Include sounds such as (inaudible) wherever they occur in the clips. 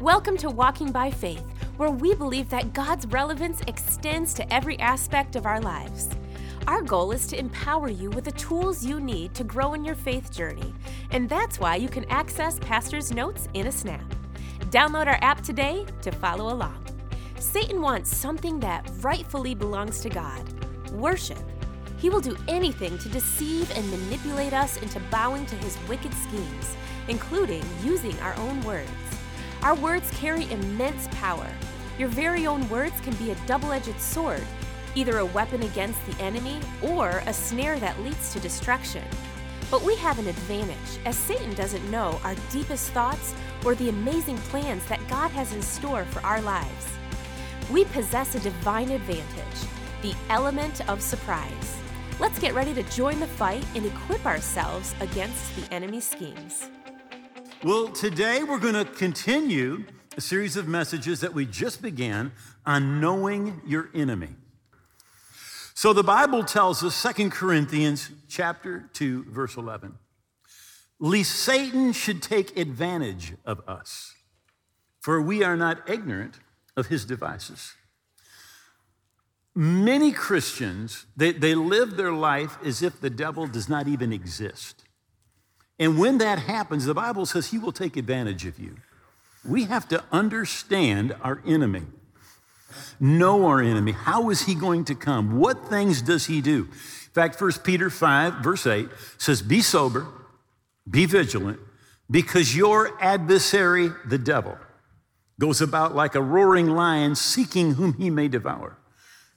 Welcome to Walking by Faith, where we believe that God's relevance extends to every aspect of our lives. Our goal is to empower you with the tools you need to grow in your faith journey, and that's why you can access Pastor's notes in a snap. Download our app today to follow along. Satan wants something that rightfully belongs to God worship. He will do anything to deceive and manipulate us into bowing to his wicked schemes, including using our own words. Our words carry immense power. Your very own words can be a double edged sword, either a weapon against the enemy or a snare that leads to destruction. But we have an advantage, as Satan doesn't know our deepest thoughts or the amazing plans that God has in store for our lives. We possess a divine advantage, the element of surprise. Let's get ready to join the fight and equip ourselves against the enemy's schemes. Well, today we're going to continue a series of messages that we just began on knowing your enemy. So the Bible tells us 2 Corinthians chapter 2 verse 11. Lest Satan should take advantage of us, for we are not ignorant of his devices. Many Christians, they, they live their life as if the devil does not even exist. And when that happens, the Bible says he will take advantage of you. We have to understand our enemy, know our enemy. How is he going to come? What things does he do? In fact, 1 Peter 5, verse 8 says, Be sober, be vigilant, because your adversary, the devil, goes about like a roaring lion seeking whom he may devour.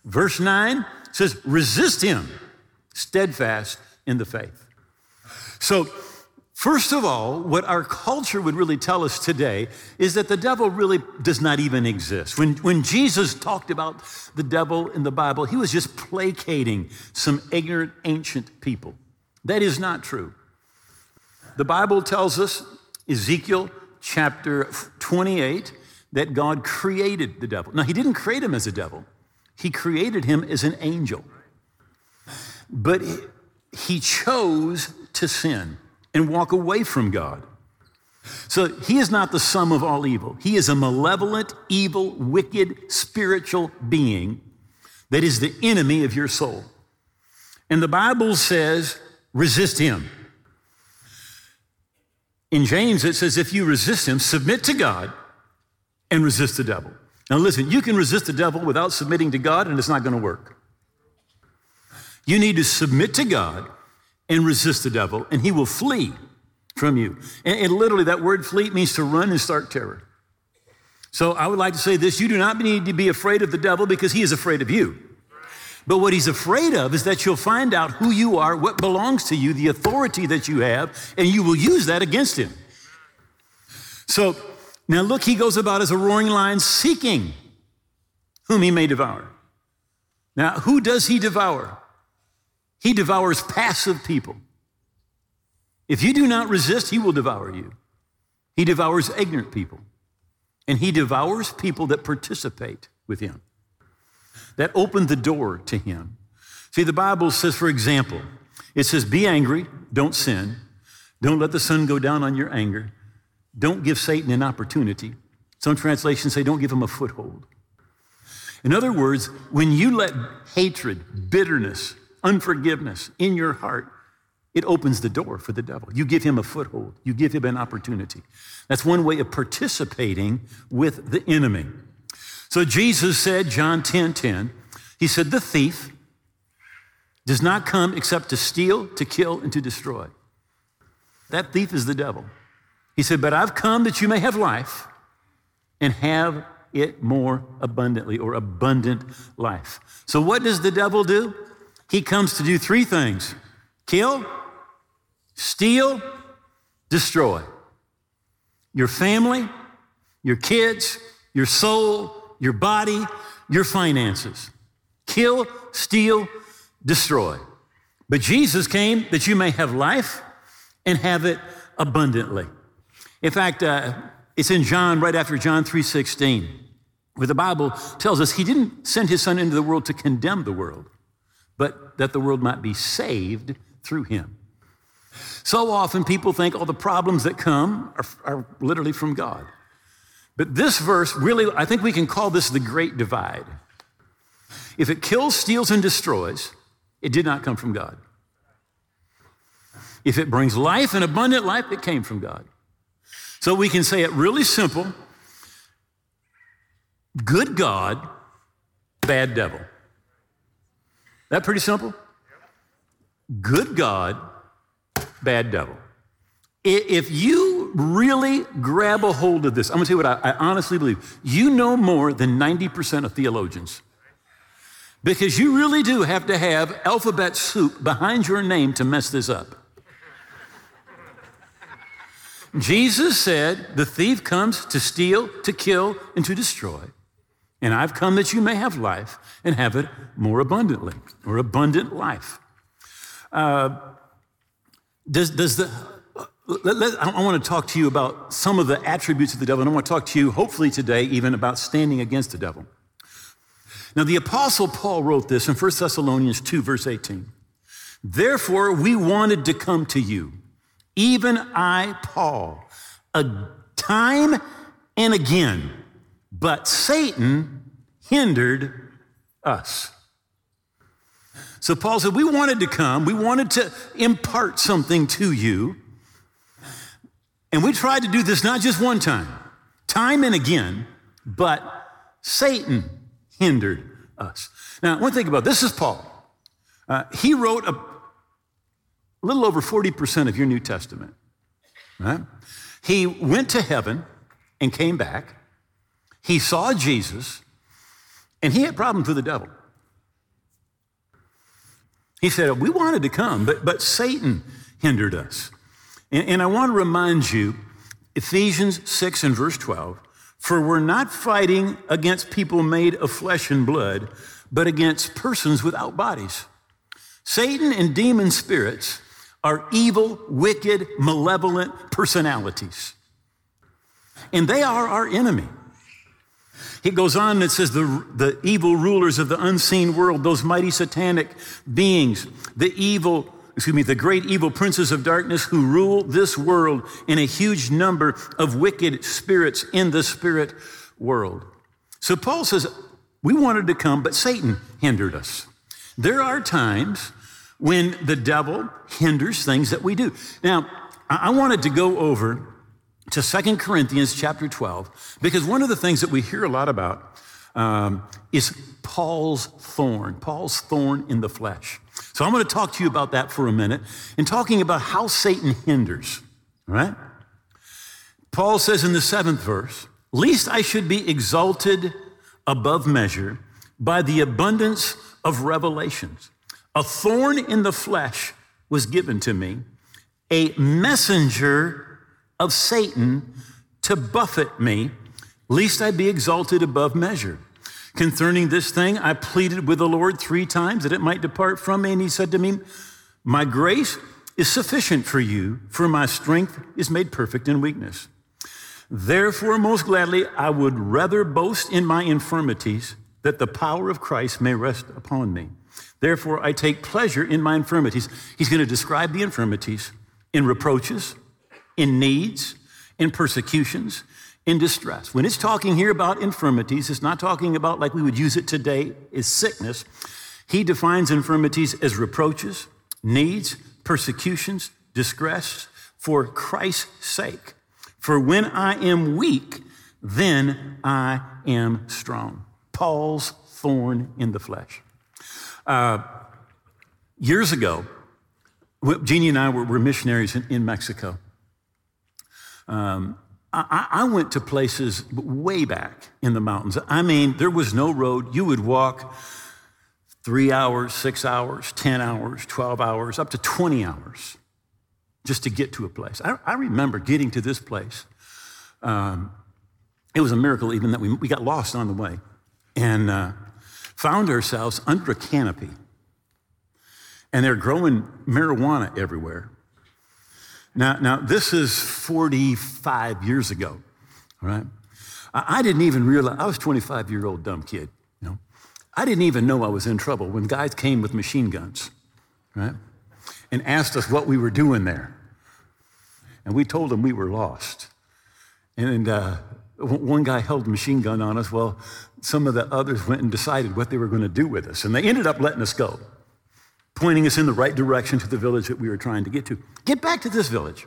Verse 9 says, Resist him, steadfast in the faith. So, First of all, what our culture would really tell us today is that the devil really does not even exist. When, when Jesus talked about the devil in the Bible, he was just placating some ignorant ancient people. That is not true. The Bible tells us, Ezekiel chapter 28, that God created the devil. Now, he didn't create him as a devil, he created him as an angel. But he chose to sin and walk away from God. So he is not the sum of all evil. He is a malevolent, evil, wicked, spiritual being that is the enemy of your soul. And the Bible says, resist him. In James, it says, if you resist him, submit to God and resist the devil. Now, listen, you can resist the devil without submitting to God, and it's not going to work. You need to submit to God and resist the devil, and he will flee from you. And, and, literally, that word flee means to run and start terror. So I would like to say this you do not need to be afraid of the devil because he is afraid of you. But what he's afraid of is that you'll find out who you are, what belongs to you, the authority that you have, and you will use that against him. So now look, he goes about as a roaring lion seeking whom he may devour. Now, who does he devour? He devours passive people. If you do not resist, he will devour you. He devours ignorant people. And he devours people that participate with him, that open the door to him. See, the Bible says, for example, it says, Be angry, don't sin. Don't let the sun go down on your anger. Don't give Satan an opportunity. Some translations say, Don't give him a foothold. In other words, when you let hatred, bitterness, unforgiveness in your heart, it opens the door for the devil. You give him a foothold, you give him an opportunity. That's one way of participating with the enemy. So Jesus said, John 10 10, he said, The thief does not come except to steal, to kill, and to destroy. That thief is the devil. He said, But I've come that you may have life and have it more abundantly or abundant life. So, what does the devil do? He comes to do three things kill, steal, destroy. Your family, your kids, your soul, your body, your finances. Kill, steal, destroy. But Jesus came that you may have life and have it abundantly. In fact, uh, it's in John, right after John 3.16, where the Bible tells us he didn't send his son into the world to condemn the world, but that the world might be saved through him. So often people think all the problems that come are, are literally from God. But this verse really, I think we can call this the great divide. If it kills, steals, and destroys, it did not come from God. If it brings life and abundant life, it came from God. So we can say it really simple good God, bad devil. That pretty simple? Good God, bad devil. If you really grab a hold of this, I'm gonna tell you what I, I honestly believe. You know more than 90% of theologians. Because you really do have to have alphabet soup behind your name to mess this up. Jesus said, The thief comes to steal, to kill, and to destroy. And I've come that you may have life and have it more abundantly, or abundant life. Uh, does, does the, let, let, I want to talk to you about some of the attributes of the devil, and I want to talk to you, hopefully today, even about standing against the devil. Now, the Apostle Paul wrote this in 1 Thessalonians 2, verse 18. Therefore, we wanted to come to you, even I, Paul, a time and again but Satan hindered us. So Paul said, We wanted to come, we wanted to impart something to you. And we tried to do this not just one time, time and again, but Satan hindered us. Now, one thing about this is Paul. Uh, he wrote a little over 40% of your New Testament. Right? He went to heaven and came back. He saw Jesus, and he had problems with the devil. He said, We wanted to come, but, but Satan hindered us. And, and I want to remind you, Ephesians 6 and verse 12, for we're not fighting against people made of flesh and blood, but against persons without bodies. Satan and demon spirits are evil, wicked, malevolent personalities. And they are our enemy. He goes on and says the, the evil rulers of the unseen world, those mighty satanic beings, the evil, excuse me, the great evil princes of darkness who rule this world in a huge number of wicked spirits in the spirit world. So Paul says, we wanted to come, but Satan hindered us. There are times when the devil hinders things that we do. Now, I wanted to go over to Second Corinthians chapter 12, because one of the things that we hear a lot about um, is Paul's thorn, Paul's thorn in the flesh. So I'm going to talk to you about that for a minute and talking about how Satan hinders, right? Paul says in the seventh verse, Least I should be exalted above measure by the abundance of revelations. A thorn in the flesh was given to me, a messenger of Satan to buffet me, lest I be exalted above measure. Concerning this thing, I pleaded with the Lord three times that it might depart from me. And he said to me, My grace is sufficient for you, for my strength is made perfect in weakness. Therefore, most gladly, I would rather boast in my infirmities, that the power of Christ may rest upon me. Therefore, I take pleasure in my infirmities. He's going to describe the infirmities in reproaches, in needs, in persecutions, in distress. When it's talking here about infirmities, it's not talking about like we would use it today, is sickness. He defines infirmities as reproaches, needs, persecutions, distress for Christ's sake. For when I am weak, then I am strong. Paul's thorn in the flesh. Uh, years ago, Jeannie and I were, were missionaries in, in Mexico. Um, I, I, went to places way back in the mountains. I mean, there was no road. You would walk three hours, six hours, 10 hours, 12 hours, up to 20 hours just to get to a place. I, I remember getting to this place. Um, it was a miracle, even that we, we got lost on the way and uh, found ourselves under a canopy. And they're growing marijuana everywhere. Now, now this is 45 years ago, right? I, I didn't even realize, I was 25 year old dumb kid, you know. I didn't even know I was in trouble when guys came with machine guns, right? And asked us what we were doing there. And we told them we were lost. And uh, one guy held a machine gun on us. Well, some of the others went and decided what they were going to do with us. And they ended up letting us go, pointing us in the right direction to the village that we were trying to get to. Get back to this village.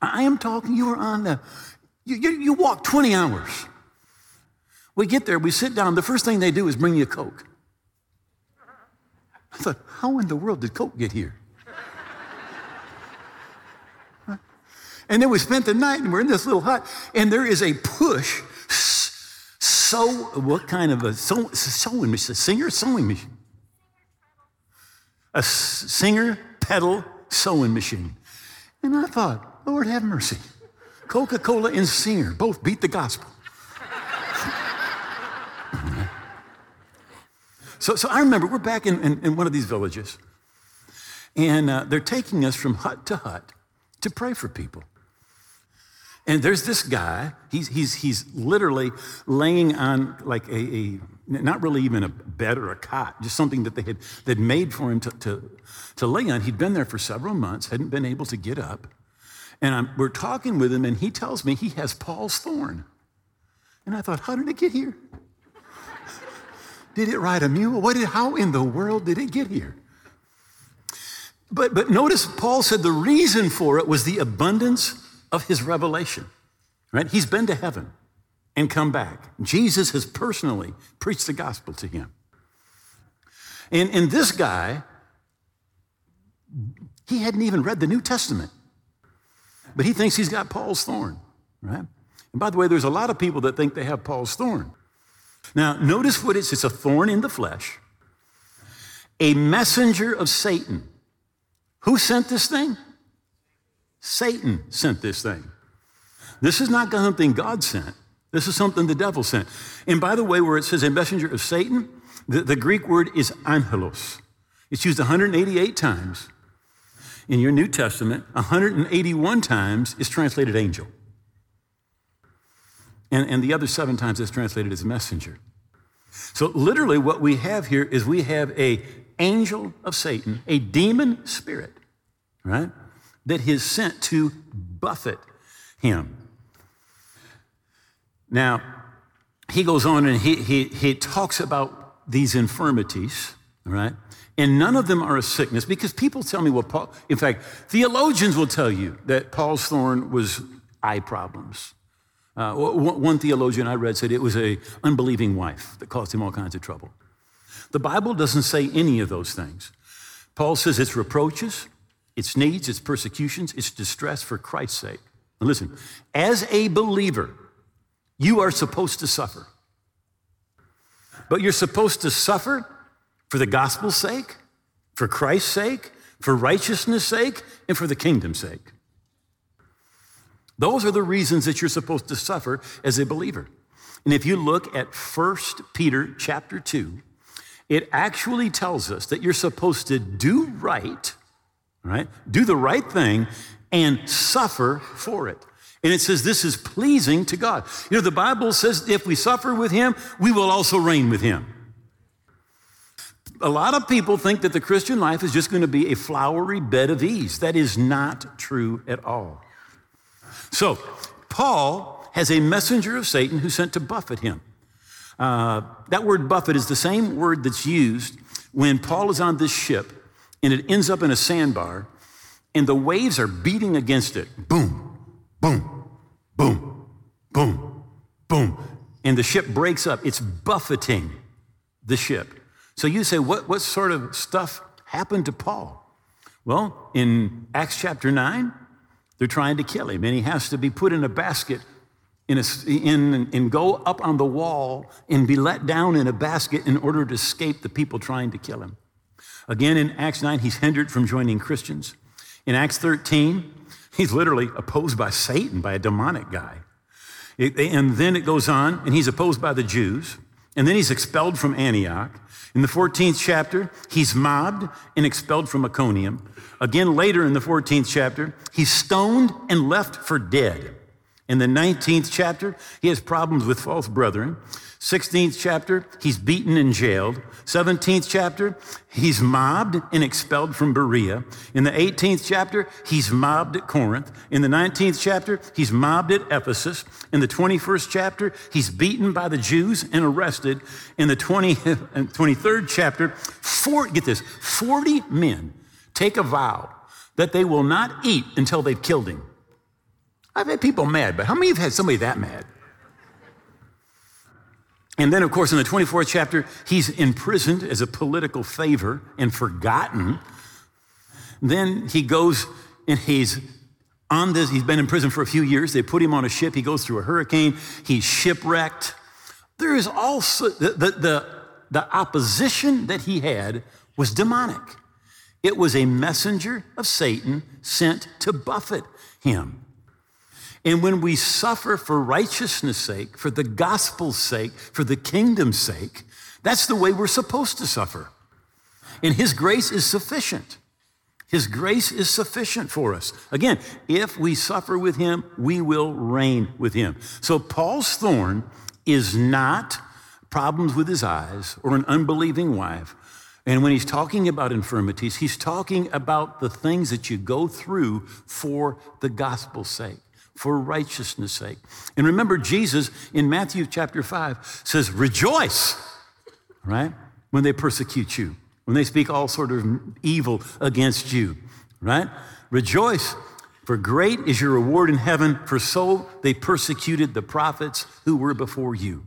I am talking, you were on the, you, you, you walk 20 hours. We get there, we sit down. The first thing they do is bring you a Coke. I thought, how in the world did Coke get here? And then we spent the night and we're in this little hut, and there is a push sew, what kind of a sew, sewing machine? Singer sewing machine? A singer pedal sewing machine. And I thought, Lord have mercy. Coca Cola and singer both beat the gospel. (laughs) so, so I remember we're back in, in, in one of these villages, and uh, they're taking us from hut to hut to pray for people. And there's this guy, he's, he's, he's literally laying on like a, a, not really even a bed or a cot, just something that they had that made for him to, to, to lay on. He'd been there for several months, hadn't been able to get up. And I'm, we're talking with him, and he tells me he has Paul's thorn. And I thought, how did it get here? did it ride a mule? What did, how in the world did it get here? But, but notice Paul said the reason for it was the abundance of his revelation, right? He's been to heaven and come back. Jesus has personally preached the gospel to him. And, and this guy, he hadn't even read the New Testament, but he thinks he's got Paul's thorn, right? And by the way, there's a lot of people that think they have Paul's thorn. Now, notice what it's it's a thorn in the flesh, a messenger of Satan. Who sent this thing? Satan sent this thing. This is not something God sent. This is something the devil sent. And by the way, where it says a messenger of Satan, the, the Greek word is angelos. It's used 188 times in your New Testament. 181 times is translated angel. And, and the other seven times it's translated as messenger. So literally what we have here is we have a angel of Satan, a demon spirit, right? that is sent to buffet him. Now, he goes on and he, he, he talks about these infirmities, right? And none of them are a sickness because people tell me, what Paul, in fact, theologians will tell you that Paul's thorn was eye problems. Uh, one theologian I read said it was a unbelieving wife that caused him all kinds of trouble. The Bible doesn't say any of those things. Paul says it's reproaches, its needs, its persecutions, its distress for Christ's sake. Listen, as a believer, you are supposed to suffer. But you're supposed to suffer for the gospel's sake, for Christ's sake, for righteousness' sake, and for the kingdom's sake. Those are the reasons that you're supposed to suffer as a believer. And if you look at 1 Peter chapter 2, it actually tells us that you're supposed to do right right? Do the right thing and suffer for it. And it says this is pleasing to God. You know, the Bible says if we suffer with him, we will also reign with him. A lot of people think that the Christian life is just going to be a flowery bed of ease. That is not true at all. So, Paul has a messenger of Satan who sent to buffet him. Uh, that word buffet is the same word that's used when Paul is on this ship and it ends up in a sandbar, and the waves are beating against it. Boom, boom, boom, boom, boom. And the ship breaks up. It's buffeting the ship. So you say, what, what sort of stuff happened to Paul? Well, in Acts chapter 9, they're trying to kill him, and he has to be put in a basket in a, in, and go up on the wall and be let down in a basket in order to escape the people trying to kill him. Again, in Acts 9, he's hindered from joining Christians. In Acts 13, he's literally opposed by Satan, by a demonic guy. It, and then it goes on, and he's opposed by the Jews. And then he's expelled from Antioch. In the 14th chapter, he's mobbed and expelled from Iconium. Again, later in the 14th chapter, he's stoned and left for dead. In the 19th chapter, he has problems with false brethren. 16th chapter, he's beaten and jailed. 17th chapter, he's mobbed and expelled from Berea. In the 18th chapter, he's mobbed at Corinth. In the 19th chapter, he's mobbed at Ephesus. In the 21st chapter, he's beaten by the Jews and arrested. In the 20, (laughs) 23rd chapter, four, get this, 40 men take a vow that they will not eat until they've killed him. I've had people mad, but how many have had somebody that mad? And then, of course, in the 24th chapter, he's imprisoned as a political favor and forgotten. Then he goes and he's on this, he's been in prison for a few years. They put him on a ship. He goes through a hurricane. He's shipwrecked. There is also the, the, the, the opposition that he had was demonic. It was a messenger of Satan sent to buffet him. And when we suffer for righteousness' sake, for the gospel's sake, for the kingdom's sake, that's the way we're supposed to suffer. And His grace is sufficient. His grace is sufficient for us. Again, if we suffer with Him, we will reign with Him. So Paul's thorn is not problems with his eyes or an unbelieving wife. And when he's talking about infirmities, he's talking about the things that you go through for the gospel's sake for righteousness' sake. And remember, Jesus in Matthew chapter 5 says, Rejoice, right? When they persecute you, when they speak all sort of evil against you, right? Rejoice, for great is your reward in heaven, for so they persecuted the prophets who were before you.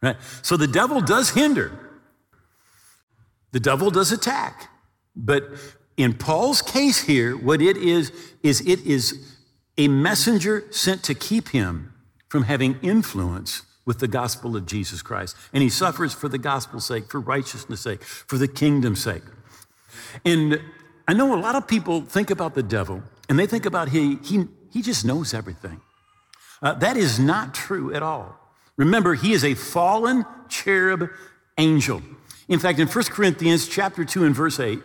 Right? So the devil does hinder, the devil does attack. But in Paul's case here, what it is, is it is a messenger sent to keep him from having influence with the gospel of Jesus Christ. And he suffers for the gospel's sake, for righteousness' sake, for the kingdom's sake. And I know a lot of people think about the devil and they think about he, he, he just knows everything. Uh, that is not true at all. Remember, he is a fallen cherub angel. In fact, in 1 Corinthians chapter 2 and verse 8,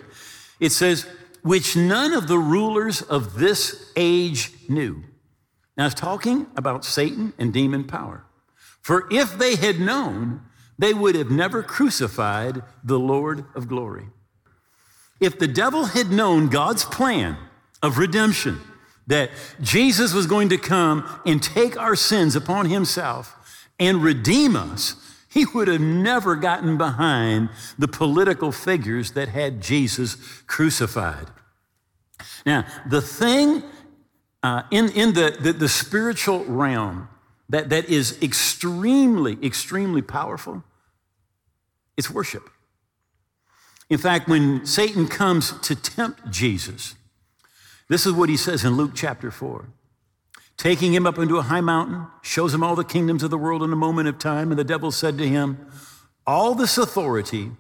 it says, which none of the rulers of this age knew. Now, it's talking about Satan and demon power. For if they had known, they would have never crucified the Lord of glory. If the devil had known God's plan of redemption, that Jesus was going to come and take our sins upon himself and redeem us, he would have never gotten behind the political figures that had Jesus crucified. Now, the thing uh, in, in the, the, the spiritual realm that, that is extremely, extremely powerful, it's worship. In fact, when Satan comes to tempt Jesus, this is what he says in Luke chapter 4. Taking him up into a high mountain, shows him all the kingdoms of the world in a moment of time, and the devil said to him, All this authority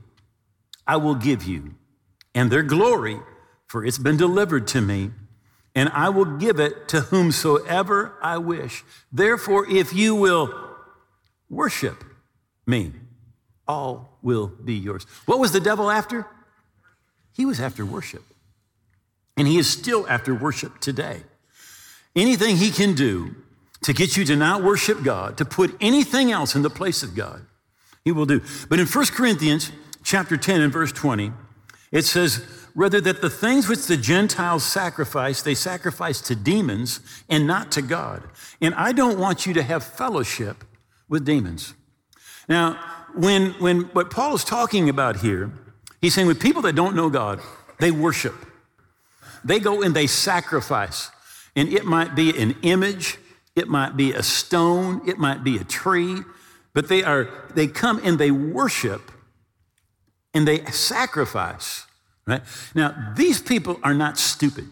I will give you, and their glory for it's been delivered to me, and I will give it to whomsoever I wish. Therefore, if you will worship me, all will be yours. What was the devil after? He was after worship. And he is still after worship today. Anything he can do to get you to not worship God, to put anything else in the place of God, he will do. But in 1 Corinthians chapter 10 and verse 20, it says, rather that the things which the Gentiles sacrifice, they sacrifice to demons and not to God. And I don't want you to have fellowship with demons. Now, when, when what Paul is talking about here, he's saying with people that don't know God, they worship. They go and they sacrifice. And it might be an image, it might be a stone, it might be a tree, but they are they come and they worship and they sacrifice Right? Now, these people are not stupid.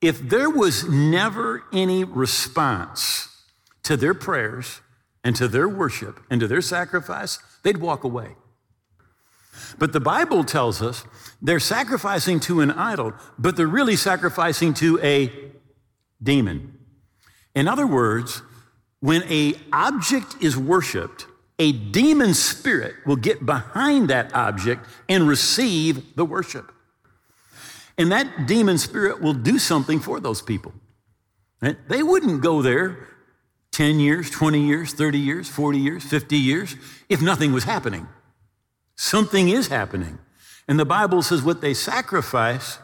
If there was never any response to their prayers and to their worship and to their sacrifice, they'd walk away. But the Bible tells us they're sacrificing to an idol, but they're really sacrificing to a demon. In other words, when a object is worshiped, a demon spirit will get behind that object and receive the worship. And that demon spirit will do something for those people. They wouldn't go there 10 years, 20 years, 30 years, 40 years, 50 years if nothing was happening. Something is happening. And the Bible says what they sacrifice,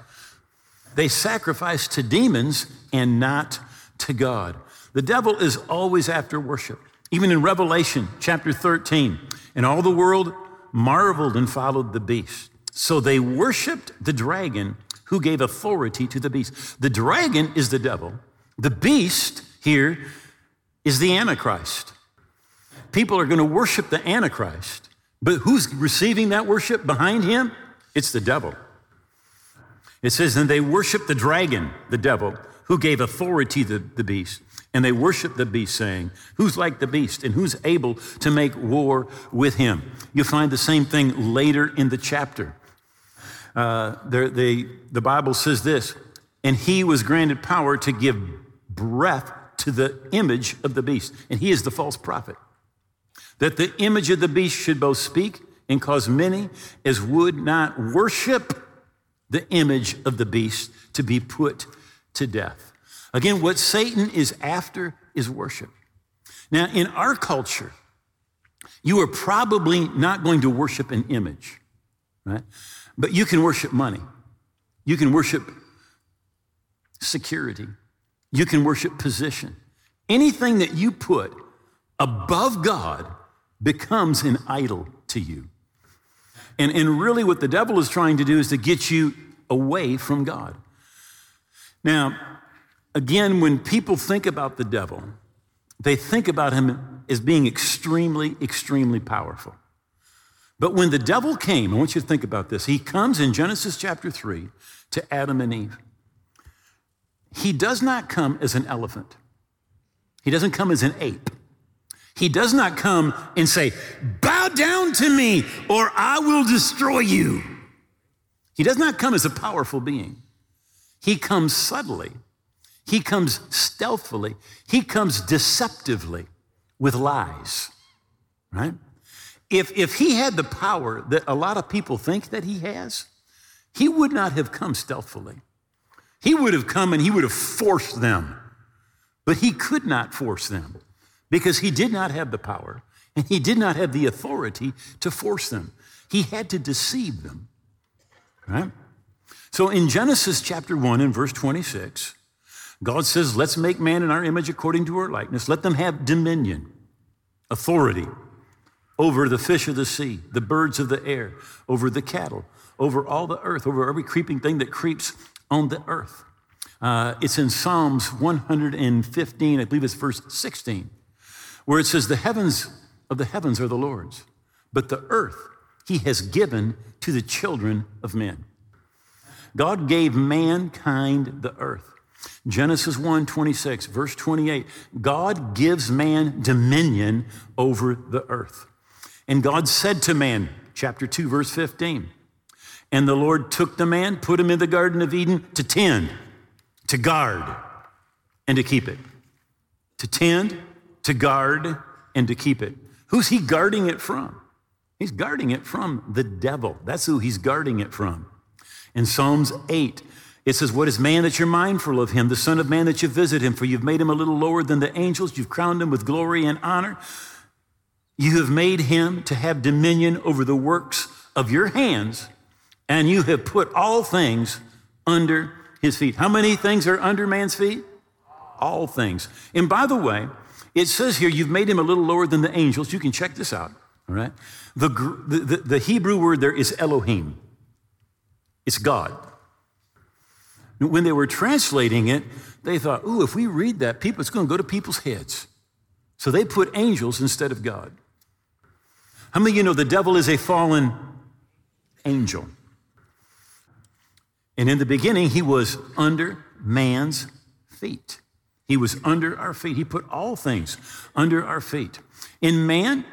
they sacrifice to demons and not to God. The devil is always after worship. Even in Revelation chapter 13, and all the world marveled and followed the beast. So they worshiped the dragon who gave authority to the beast. The dragon is the devil. The beast here is the Antichrist. People are going to worship the Antichrist, but who's receiving that worship behind him? It's the devil. It says, and they worship the dragon, the devil, who gave authority to the beast. And they worship the beast, saying, Who's like the beast and who's able to make war with him? You'll find the same thing later in the chapter. Uh, the, the Bible says this, and he was granted power to give breath to the image of the beast, and he is the false prophet. That the image of the beast should both speak and cause many as would not worship the image of the beast to be put to death. Again, what Satan is after is worship. Now, in our culture, you are probably not going to worship an image, right? But you can worship money. You can worship security. You can worship position. Anything that you put above God becomes an idol to you. And, and really, what the devil is trying to do is to get you away from God. Now, again, when people think about the devil, they think about him as being extremely, extremely powerful. But when the devil came, I want you to think about this. He comes in Genesis chapter 3 to Adam and Eve. He does not come as an elephant, he doesn't come as an ape. He does not come and say, Bow down to me, or I will destroy you. He does not come as a powerful being. He comes subtly, he comes stealthily, he comes deceptively with lies, right? If, if he had the power that a lot of people think that he has, he would not have come stealthily. He would have come and he would have forced them. But he could not force them because he did not have the power and he did not have the authority to force them. He had to deceive them. Right? So in Genesis chapter 1 and verse 26, God says, Let's make man in our image according to our likeness. Let them have dominion, authority over the fish of the sea, the birds of the air, over the cattle, over all the earth, over every creeping thing that creeps on the earth. Uh, it's in Psalms 115, I believe it's verse 16, where it says, The heavens of the heavens are the Lord's, but the earth he has given to the children of men. God gave mankind the earth. Genesis 1 26, verse 28. God gives man dominion over the earth. And God said to man, chapter 2, verse 15, and the Lord took the man, put him in the Garden of Eden to tend, to guard, and to keep it. To tend, to guard, and to keep it. Who's he guarding it from? He's guarding it from the devil. That's who he's guarding it from. In Psalms 8, it says, What is man that you're mindful of him, the Son of Man that you visit him? For you've made him a little lower than the angels, you've crowned him with glory and honor. You have made him to have dominion over the works of your hands, and you have put all things under his feet. How many things are under man's feet? All things. And by the way, it says here, you've made him a little lower than the angels. You can check this out, all right? The, the, the Hebrew word there is Elohim, it's God. When they were translating it, they thought, ooh, if we read that, people, it's going to go to people's heads. So they put angels instead of God. How many of you know the devil is a fallen angel? And in the beginning, he was under man's feet. He was under our feet. He put all things under our feet. In man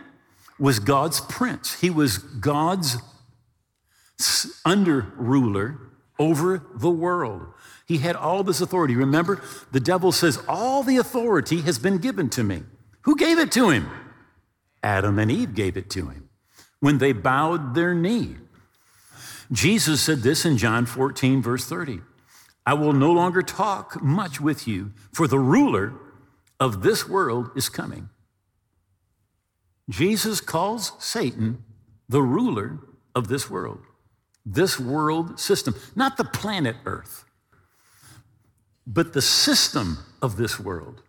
was God's prince. He was God's under ruler over the world. He had all this authority. Remember, the devil says, All the authority has been given to me. Who gave it to him? Adam and Eve gave it to him when they bowed their knee. Jesus said this in John 14, verse 30 I will no longer talk much with you, for the ruler of this world is coming. Jesus calls Satan the ruler of this world, this world system, not the planet Earth, but the system of this world.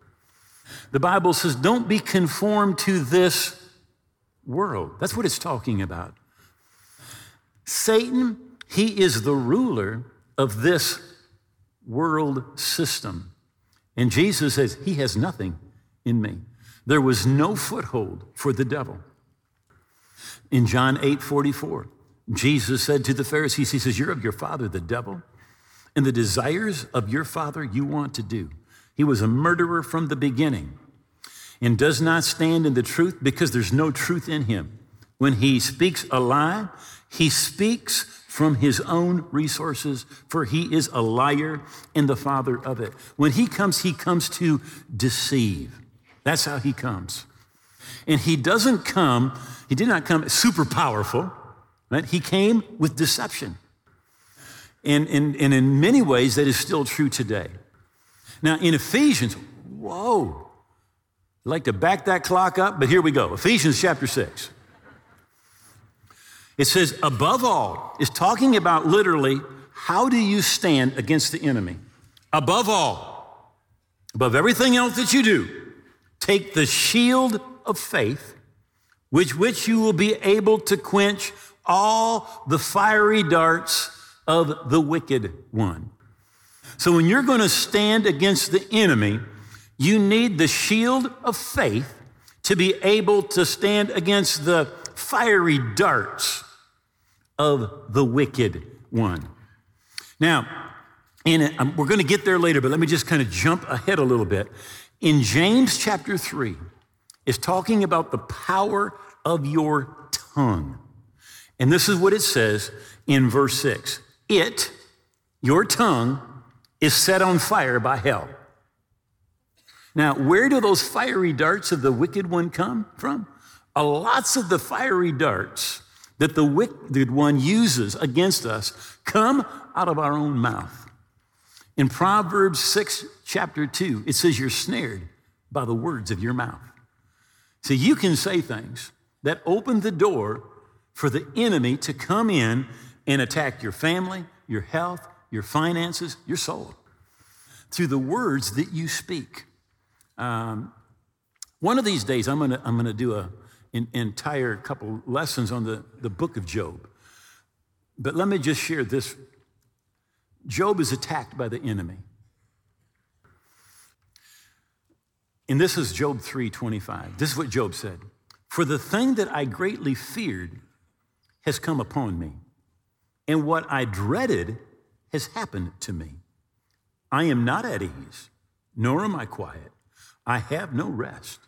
The Bible says, don't be conformed to this world. That's what it's talking about. Satan, he is the ruler of this world system. And Jesus says, He has nothing in me. There was no foothold for the devil. In John 8 44, Jesus said to the Pharisees, He says, You're of your father, the devil, and the desires of your father you want to do. He was a murderer from the beginning and does not stand in the truth because there's no truth in him. When he speaks a lie, he speaks from his own resources, for he is a liar and the father of it. When he comes, he comes to deceive. That's how he comes. And he doesn't come, he did not come super powerful, right? He came with deception. And, and, and in many ways, that is still true today. Now, in Ephesians, whoa, I'd like to back that clock up, but here we go. Ephesians chapter 6. It says, above all, is talking about literally how do you stand against the enemy? Above all, above everything else that you do, take the shield of faith, with which you will be able to quench all the fiery darts of the wicked one. So when you're going to stand against the enemy, you need the shield of faith to be able to stand against the fiery darts of the wicked one. Now, and um, we're going to get there later, but let me just kind of jump ahead a little bit. In James chapter 3, is talking about the power of your tongue. And this is what it says in verse 6 It, your tongue, is set on fire by hell. Now, where do those fiery darts of the wicked one come from? Uh, lots of the fiery darts that the wicked one uses against us come out of our own mouth. In Proverbs 6, chapter 2, it says, You're snared by the words of your mouth. So you can say things that open the door for the enemy to come in and attack your family, your health, your finances, your soul through the words that you speak. Um, one of these days, I'm gonna, I'm gonna do a, an entire couple lessons on the, the book of Job. But let me just share this. Job is attacked by the enemy. And this is Job 3:25. This is what Job said. For the thing that I greatly feared has come upon me, and what I dreaded has happened to me. I am not at ease, nor am I quiet. I have no rest,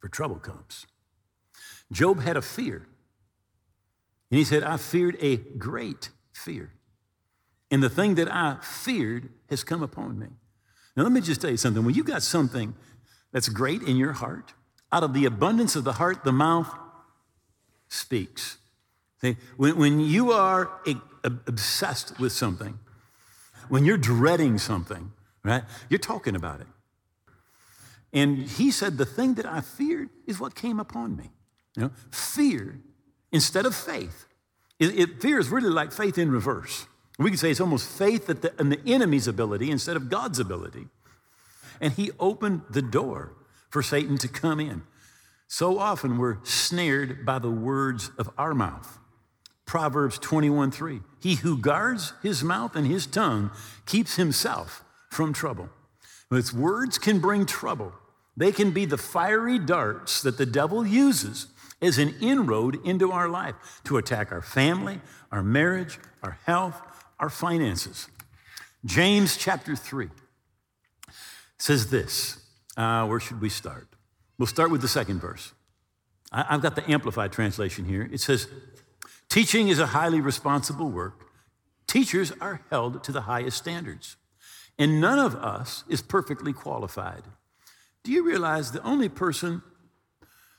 for trouble comes. Job had a fear. And he said, I feared a great fear. And the thing that I feared has come upon me. Now, let me just tell you something. When you got something that's great in your heart, out of the abundance of the heart, the mouth speaks. See, when, when you are obsessed with something, when you're dreading something, right, you're talking about it. And he said, The thing that I feared is what came upon me. You know, fear instead of faith. It, it, fear is really like faith in reverse. We could say it's almost faith the, in the enemy's ability instead of God's ability. And he opened the door for Satan to come in. So often we're snared by the words of our mouth. Proverbs 21 3. He who guards his mouth and his tongue keeps himself from trouble. Its words can bring trouble. They can be the fiery darts that the devil uses as an inroad into our life to attack our family, our marriage, our health, our finances. James chapter 3 says this. Uh, where should we start? We'll start with the second verse. I've got the Amplified translation here. It says, Teaching is a highly responsible work. Teachers are held to the highest standards, and none of us is perfectly qualified. Do you realize the only person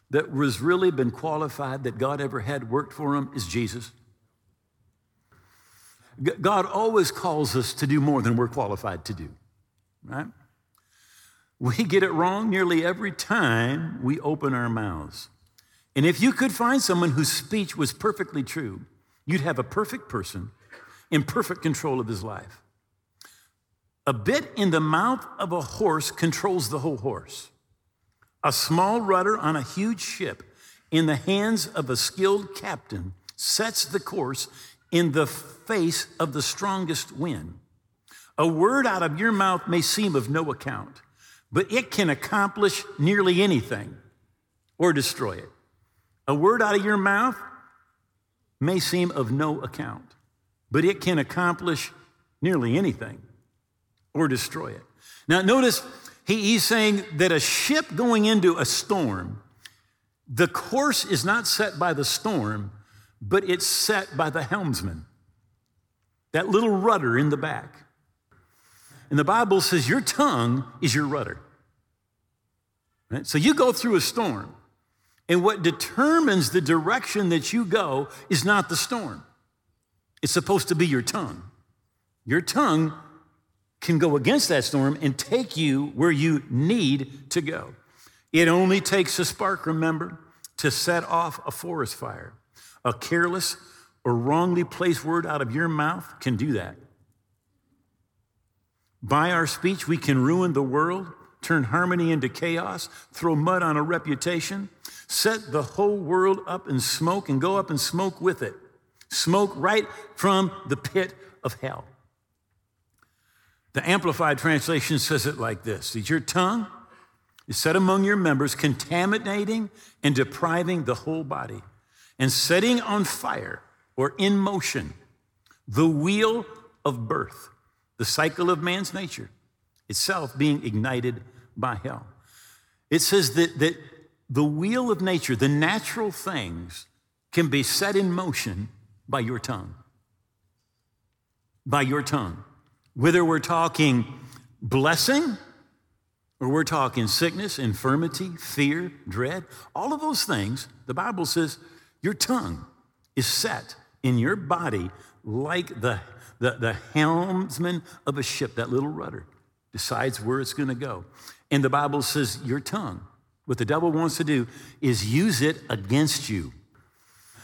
that was really been qualified that God ever had worked for him is Jesus. God always calls us to do more than we're qualified to do, right? We get it wrong nearly every time we open our mouths. And if you could find someone whose speech was perfectly true, you'd have a perfect person in perfect control of his life. A bit in the mouth of a horse controls the whole horse. A small rudder on a huge ship in the hands of a skilled captain sets the course in the face of the strongest wind. A word out of your mouth may seem of no account, but it can accomplish nearly anything or destroy it. A word out of your mouth may seem of no account, but it can accomplish nearly anything or destroy it. Now, notice he, he's saying that a ship going into a storm, the course is not set by the storm, but it's set by the helmsman, that little rudder in the back. And the Bible says your tongue is your rudder. Right? So you go through a storm, and what determines the direction that you go is not the storm. It's supposed to be your tongue. Your tongue can go against that storm and take you where you need to go. It only takes a spark, remember, to set off a forest fire. A careless or wrongly placed word out of your mouth can do that. By our speech, we can ruin the world, turn harmony into chaos, throw mud on a reputation, set the whole world up in smoke and go up in smoke with it. Smoke right from the pit of hell. The Amplified Translation says it like this That your tongue is set among your members, contaminating and depriving the whole body and setting on fire or in motion the wheel of birth, the cycle of man's nature itself being ignited by hell. It says that, that the wheel of nature, the natural things, can be set in motion by your tongue. By your tongue. Whether we're talking blessing or we're talking sickness, infirmity, fear, dread, all of those things, the Bible says your tongue is set in your body like the, the, the helmsman of a ship, that little rudder decides where it's going to go. And the Bible says your tongue, what the devil wants to do is use it against you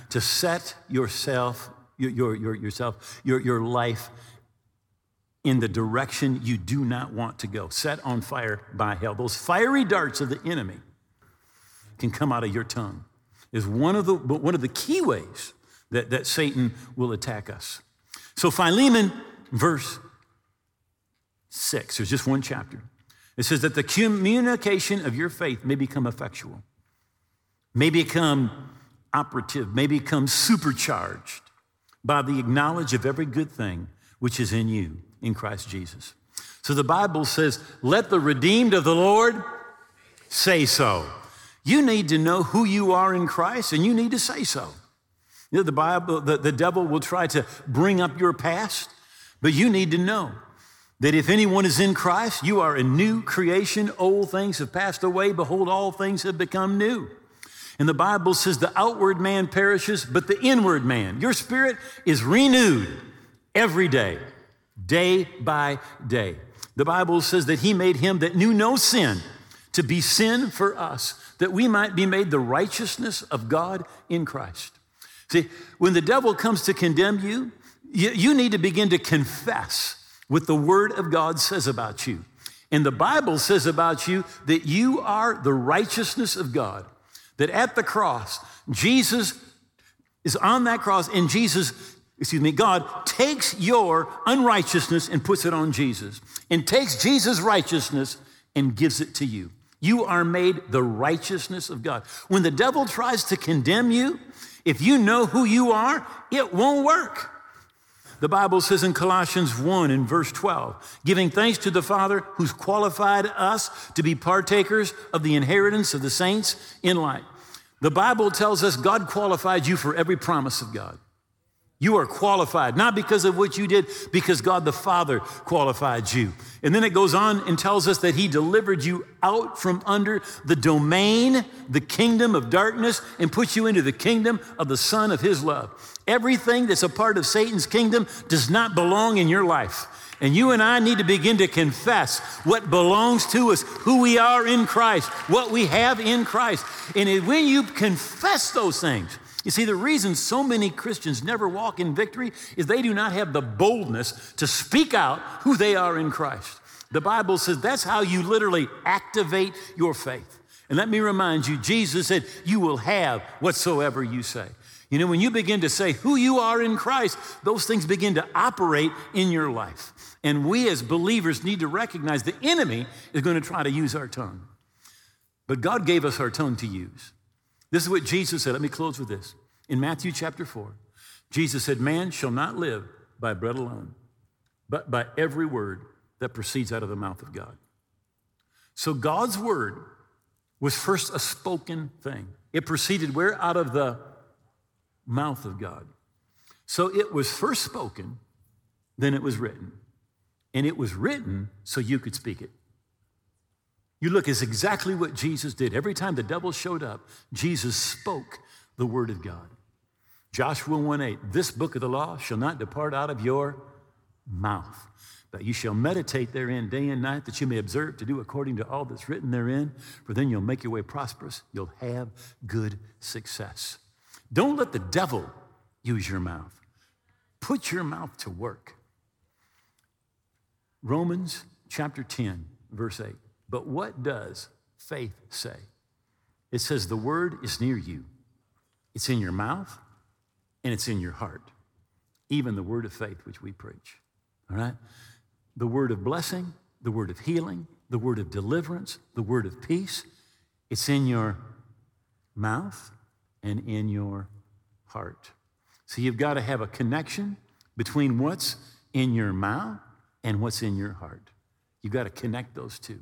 to set yourself, your, your, your, yourself, your, your life in the direction you do not want to go, set on fire by hell. Those fiery darts of the enemy can come out of your tongue is one of the, one of the key ways that, that Satan will attack us. So, Philemon, verse 6, there's just one chapter. It says that the communication of your faith may become effectual, may become operative, may become supercharged by the knowledge of every good thing which is in you in Christ Jesus. So the Bible says, Let the redeemed of the Lord say so. You need to know who you are in Christ and you need to say so. You know, the Bible, the, the devil will try to bring up your past, but you need to know that if anyone is in Christ, you are a new creation. Old things have passed away. Behold, all things have become new. And the Bible says the outward man perishes, but the inward man, your spirit is renewed every day, day by day. The Bible says that he made him that knew no sin to be sin for us, that we might be made the righteousness of God in Christ. See, when the devil comes to condemn you, you, need to begin to confess what the Word of God says about you. And the Bible says about you that you are the righteousness of God, that at the cross, Jesus is on that cross, and Jesus, excuse me, God takes your unrighteousness and puts it on Jesus, and takes Jesus' righteousness and gives it to you. You are made the righteousness of God. When the devil tries to condemn you, if you know who you are, it won't work. The Bible says in Colossians 1 in verse 12, giving thanks to the Father who's qualified us to be partakers of the inheritance of the saints in light. The Bible tells us God qualified you for every promise of God. You are qualified, not because of what you did, because God the Father qualified you. And then it goes on and tells us that He delivered you out from under the domain, the kingdom of darkness, and put you into the kingdom of the Son of His love. Everything that's a part of Satan's kingdom does not belong in your life. And you and I need to begin to confess what belongs to us, who we are in Christ, what we have in Christ. And when you confess those things, you see, the reason so many Christians never walk in victory is they do not have the boldness to speak out who they are in Christ. The Bible says that's how you literally activate your faith. And let me remind you, Jesus said, You will have whatsoever you say. You know, when you begin to say who you are in Christ, those things begin to operate in your life. And we as believers need to recognize the enemy is going to try to use our tongue. But God gave us our tongue to use. This is what Jesus said. Let me close with this. In Matthew chapter 4, Jesus said, Man shall not live by bread alone, but by every word that proceeds out of the mouth of God. So God's word was first a spoken thing. It proceeded where? Out of the mouth of God. So it was first spoken, then it was written. And it was written so you could speak it. You look, it's exactly what Jesus did. Every time the devil showed up, Jesus spoke the word of God. Joshua 1 8, this book of the law shall not depart out of your mouth, but you shall meditate therein day and night, that you may observe to do according to all that's written therein, for then you'll make your way prosperous. You'll have good success. Don't let the devil use your mouth. Put your mouth to work. Romans chapter 10, verse 8. But what does faith say? It says the word is near you, it's in your mouth and it's in your heart. Even the word of faith which we preach. All right? The word of blessing, the word of healing, the word of deliverance, the word of peace. It's in your mouth and in your heart. So you've got to have a connection between what's in your mouth and what's in your heart. You've got to connect those two.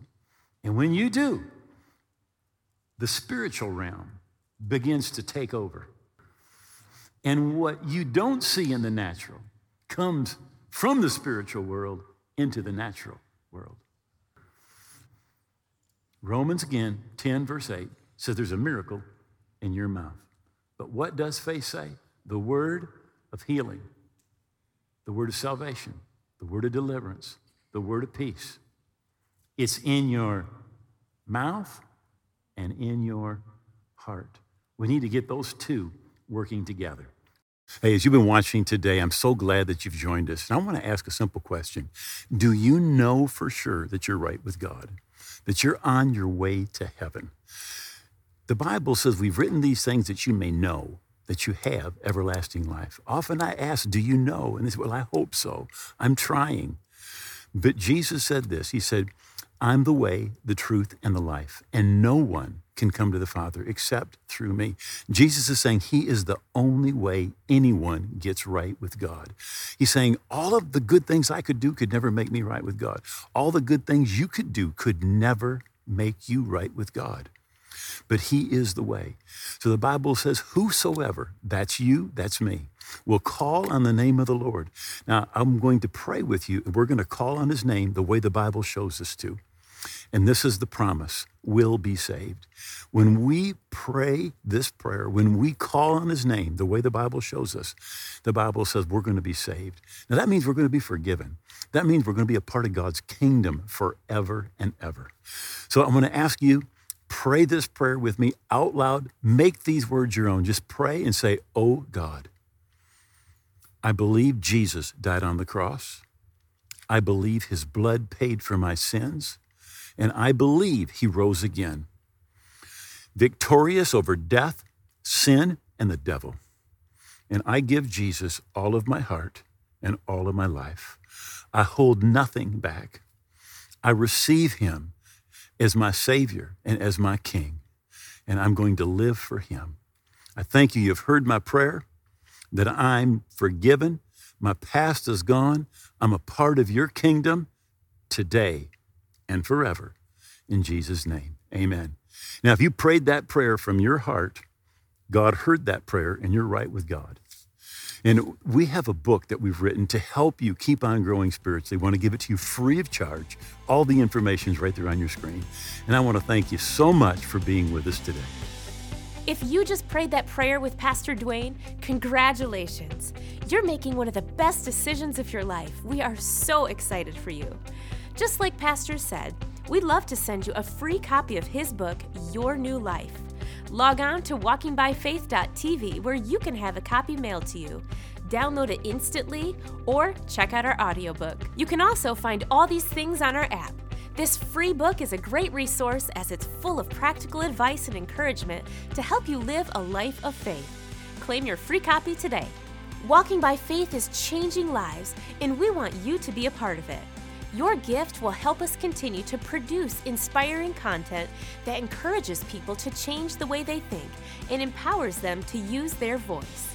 And when you do, the spiritual realm begins to take over. And what you don't see in the natural comes from the spiritual world into the natural world. Romans again, 10 verse 8 says there's a miracle in your mouth. But what does faith say? The word of healing, the word of salvation, the word of deliverance, the word of peace. It's in your mouth and in your heart. We need to get those two working together. Hey, as you've been watching today, I'm so glad that you've joined us. And I want to ask a simple question Do you know for sure that you're right with God? That you're on your way to heaven? The Bible says we've written these things that you may know that you have everlasting life. Often I ask, Do you know? And they say, Well, I hope so. I'm trying. But Jesus said this He said, I'm the way, the truth, and the life, and no one can come to the Father except through me. Jesus is saying He is the only way anyone gets right with God. He's saying all of the good things I could do could never make me right with God. All the good things you could do could never make you right with God. But He is the way. So the Bible says, Whosoever, that's you, that's me, will call on the name of the Lord. Now, I'm going to pray with you, and we're going to call on His name the way the Bible shows us to. And this is the promise will be saved. When we pray this prayer, when we call on his name, the way the Bible shows us, the Bible says we're going to be saved. Now that means we're going to be forgiven. That means we're going to be a part of God's kingdom forever and ever. So I'm going to ask you, pray this prayer with me out loud. Make these words your own. Just pray and say, Oh God, I believe Jesus died on the cross. I believe his blood paid for my sins and I believe he rose again, victorious over death, sin, and the devil. And I give Jesus all of my heart and all of my life. I hold nothing back. I receive him as my Savior and as my King, and I'm going to live for him. I thank you. You've heard my prayer, that I'm forgiven. My past is gone. I'm a part of your kingdom today and forever. In Jesus' name, amen. Now, if you prayed that prayer from your heart, God heard that prayer and you're right with God. And we have a book that we've written to help you keep on growing spiritually. We want to give it to you free of charge. All the information is right there on your screen. And I want to thank you so much for being with us today. If you just prayed that prayer with Pastor Duane, congratulations. You're making one of the best decisions of your life. We are so excited for you. Just like Pastor said, we'd love to send you a free copy of his book, Your New Life. Log on to walkingbyfaith.tv where you can have a copy mailed to you. Download it instantly or check out our audiobook. You can also find all these things on our app. This free book is a great resource as it's full of practical advice and encouragement to help you live a life of faith. Claim your free copy today. Walking by Faith is changing lives, and we want you to be a part of it. Your gift will help us continue to produce inspiring content that encourages people to change the way they think and empowers them to use their voice.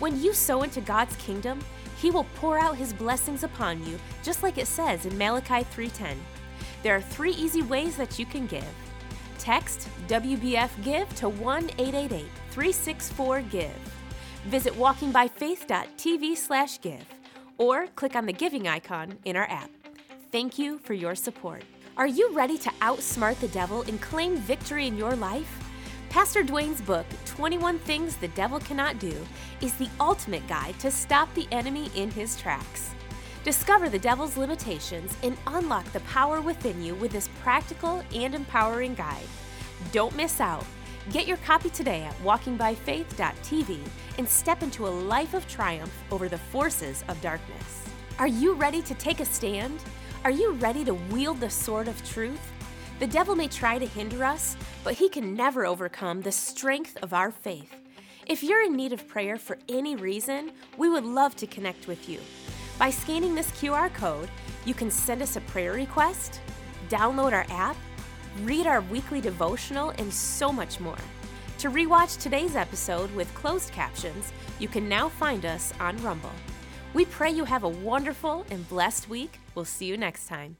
When you sow into God's kingdom, He will pour out His blessings upon you, just like it says in Malachi 3:10. There are three easy ways that you can give. Text WBF Give to 1 888 364 Give. Visit walkingbyfaith.tv slash give or click on the giving icon in our app. Thank you for your support. Are you ready to outsmart the devil and claim victory in your life? Pastor Duane's book, 21 Things the Devil Cannot Do, is the ultimate guide to stop the enemy in his tracks. Discover the devil's limitations and unlock the power within you with this practical and empowering guide. Don't miss out. Get your copy today at walkingbyfaith.tv and step into a life of triumph over the forces of darkness. Are you ready to take a stand? Are you ready to wield the sword of truth? The devil may try to hinder us, but he can never overcome the strength of our faith. If you're in need of prayer for any reason, we would love to connect with you. By scanning this QR code, you can send us a prayer request, download our app, read our weekly devotional, and so much more. To rewatch today's episode with closed captions, you can now find us on Rumble. We pray you have a wonderful and blessed week. We'll see you next time.